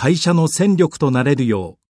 会社の戦力となれるよう